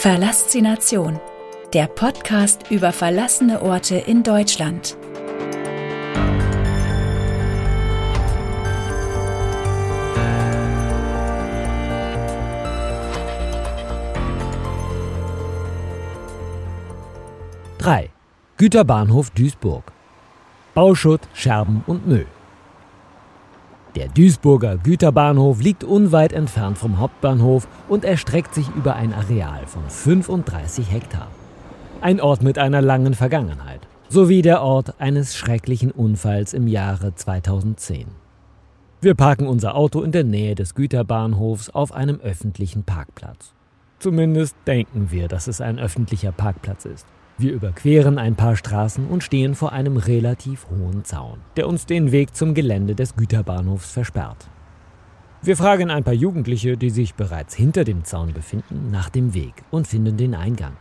Verlassination, der Podcast über verlassene Orte in Deutschland. Drei Güterbahnhof Duisburg. Bauschutt, Scherben und Müll. Der Duisburger Güterbahnhof liegt unweit entfernt vom Hauptbahnhof und erstreckt sich über ein Areal von 35 Hektar. Ein Ort mit einer langen Vergangenheit, sowie der Ort eines schrecklichen Unfalls im Jahre 2010. Wir parken unser Auto in der Nähe des Güterbahnhofs auf einem öffentlichen Parkplatz. Zumindest denken wir, dass es ein öffentlicher Parkplatz ist. Wir überqueren ein paar Straßen und stehen vor einem relativ hohen Zaun, der uns den Weg zum Gelände des Güterbahnhofs versperrt. Wir fragen ein paar Jugendliche, die sich bereits hinter dem Zaun befinden, nach dem Weg und finden den Eingang.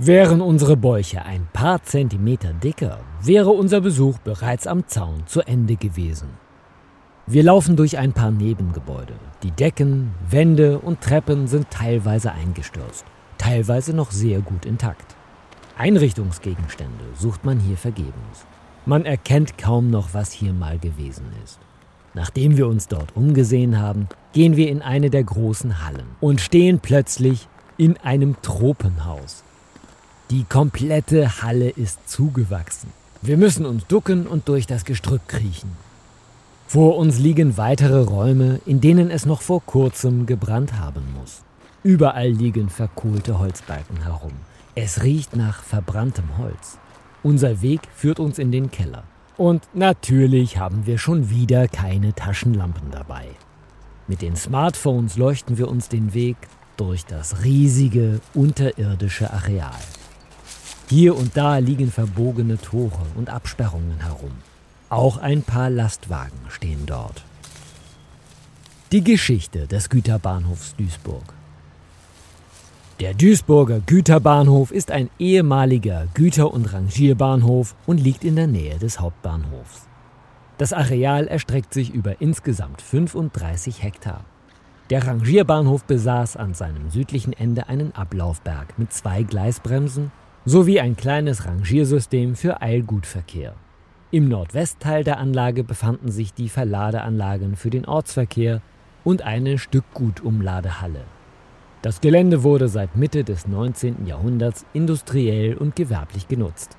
Wären unsere Bäuche ein paar Zentimeter dicker, wäre unser Besuch bereits am Zaun zu Ende gewesen. Wir laufen durch ein paar Nebengebäude. Die Decken, Wände und Treppen sind teilweise eingestürzt, teilweise noch sehr gut intakt. Einrichtungsgegenstände sucht man hier vergebens. Man erkennt kaum noch, was hier mal gewesen ist. Nachdem wir uns dort umgesehen haben, gehen wir in eine der großen Hallen und stehen plötzlich in einem Tropenhaus. Die komplette Halle ist zugewachsen. Wir müssen uns ducken und durch das Gestrüpp kriechen. Vor uns liegen weitere Räume, in denen es noch vor kurzem gebrannt haben muss. Überall liegen verkohlte Holzbalken herum. Es riecht nach verbranntem Holz. Unser Weg führt uns in den Keller. Und natürlich haben wir schon wieder keine Taschenlampen dabei. Mit den Smartphones leuchten wir uns den Weg durch das riesige unterirdische Areal. Hier und da liegen verbogene Tore und Absperrungen herum. Auch ein paar Lastwagen stehen dort. Die Geschichte des Güterbahnhofs Duisburg. Der Duisburger Güterbahnhof ist ein ehemaliger Güter- und Rangierbahnhof und liegt in der Nähe des Hauptbahnhofs. Das Areal erstreckt sich über insgesamt 35 Hektar. Der Rangierbahnhof besaß an seinem südlichen Ende einen Ablaufberg mit zwei Gleisbremsen sowie ein kleines Rangiersystem für Eilgutverkehr. Im Nordwestteil der Anlage befanden sich die Verladeanlagen für den Ortsverkehr und eine Stückgutumladehalle. Das Gelände wurde seit Mitte des 19. Jahrhunderts industriell und gewerblich genutzt.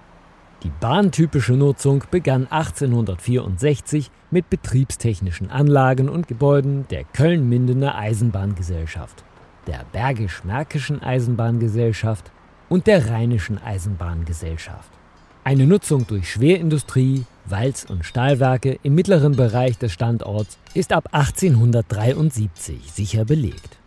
Die bahntypische Nutzung begann 1864 mit betriebstechnischen Anlagen und Gebäuden der Köln-Mindener Eisenbahngesellschaft, der Bergisch-Märkischen Eisenbahngesellschaft und der Rheinischen Eisenbahngesellschaft. Eine Nutzung durch Schwerindustrie, Walz- und Stahlwerke im mittleren Bereich des Standorts ist ab 1873 sicher belegt.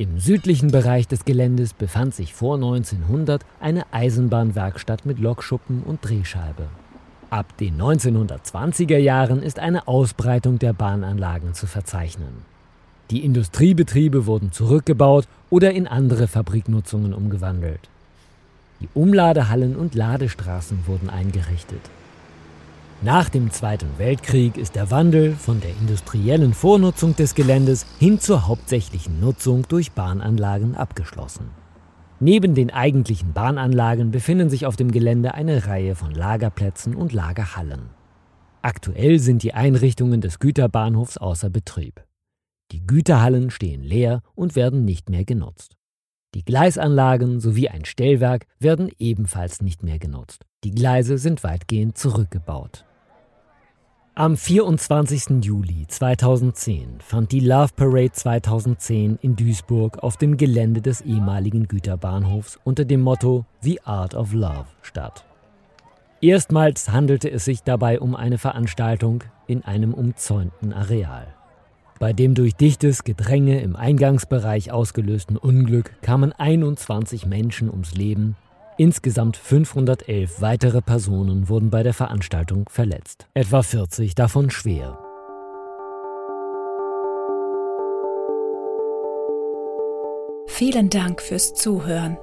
Im südlichen Bereich des Geländes befand sich vor 1900 eine Eisenbahnwerkstatt mit Lokschuppen und Drehscheibe. Ab den 1920er Jahren ist eine Ausbreitung der Bahnanlagen zu verzeichnen. Die Industriebetriebe wurden zurückgebaut oder in andere Fabriknutzungen umgewandelt. Die Umladehallen und Ladestraßen wurden eingerichtet. Nach dem Zweiten Weltkrieg ist der Wandel von der industriellen Vornutzung des Geländes hin zur hauptsächlichen Nutzung durch Bahnanlagen abgeschlossen. Neben den eigentlichen Bahnanlagen befinden sich auf dem Gelände eine Reihe von Lagerplätzen und Lagerhallen. Aktuell sind die Einrichtungen des Güterbahnhofs außer Betrieb. Die Güterhallen stehen leer und werden nicht mehr genutzt. Die Gleisanlagen sowie ein Stellwerk werden ebenfalls nicht mehr genutzt. Die Gleise sind weitgehend zurückgebaut. Am 24. Juli 2010 fand die Love Parade 2010 in Duisburg auf dem Gelände des ehemaligen Güterbahnhofs unter dem Motto The Art of Love statt. Erstmals handelte es sich dabei um eine Veranstaltung in einem umzäunten Areal. Bei dem durch dichtes Gedränge im Eingangsbereich ausgelösten Unglück kamen 21 Menschen ums Leben Insgesamt 511 weitere Personen wurden bei der Veranstaltung verletzt, etwa 40 davon schwer. Vielen Dank fürs Zuhören.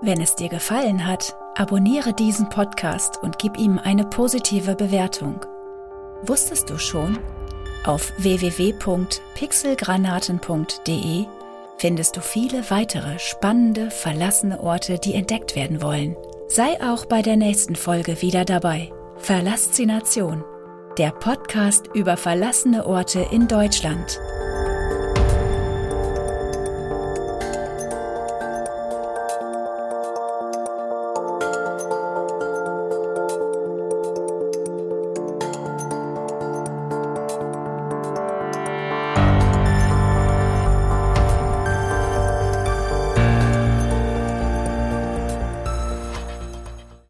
Wenn es dir gefallen hat, abonniere diesen Podcast und gib ihm eine positive Bewertung. Wusstest du schon? Auf www.pixelgranaten.de findest du viele weitere spannende, verlassene Orte, die entdeckt werden wollen. Sei auch bei der nächsten Folge wieder dabei. Verlassination, der Podcast über verlassene Orte in Deutschland.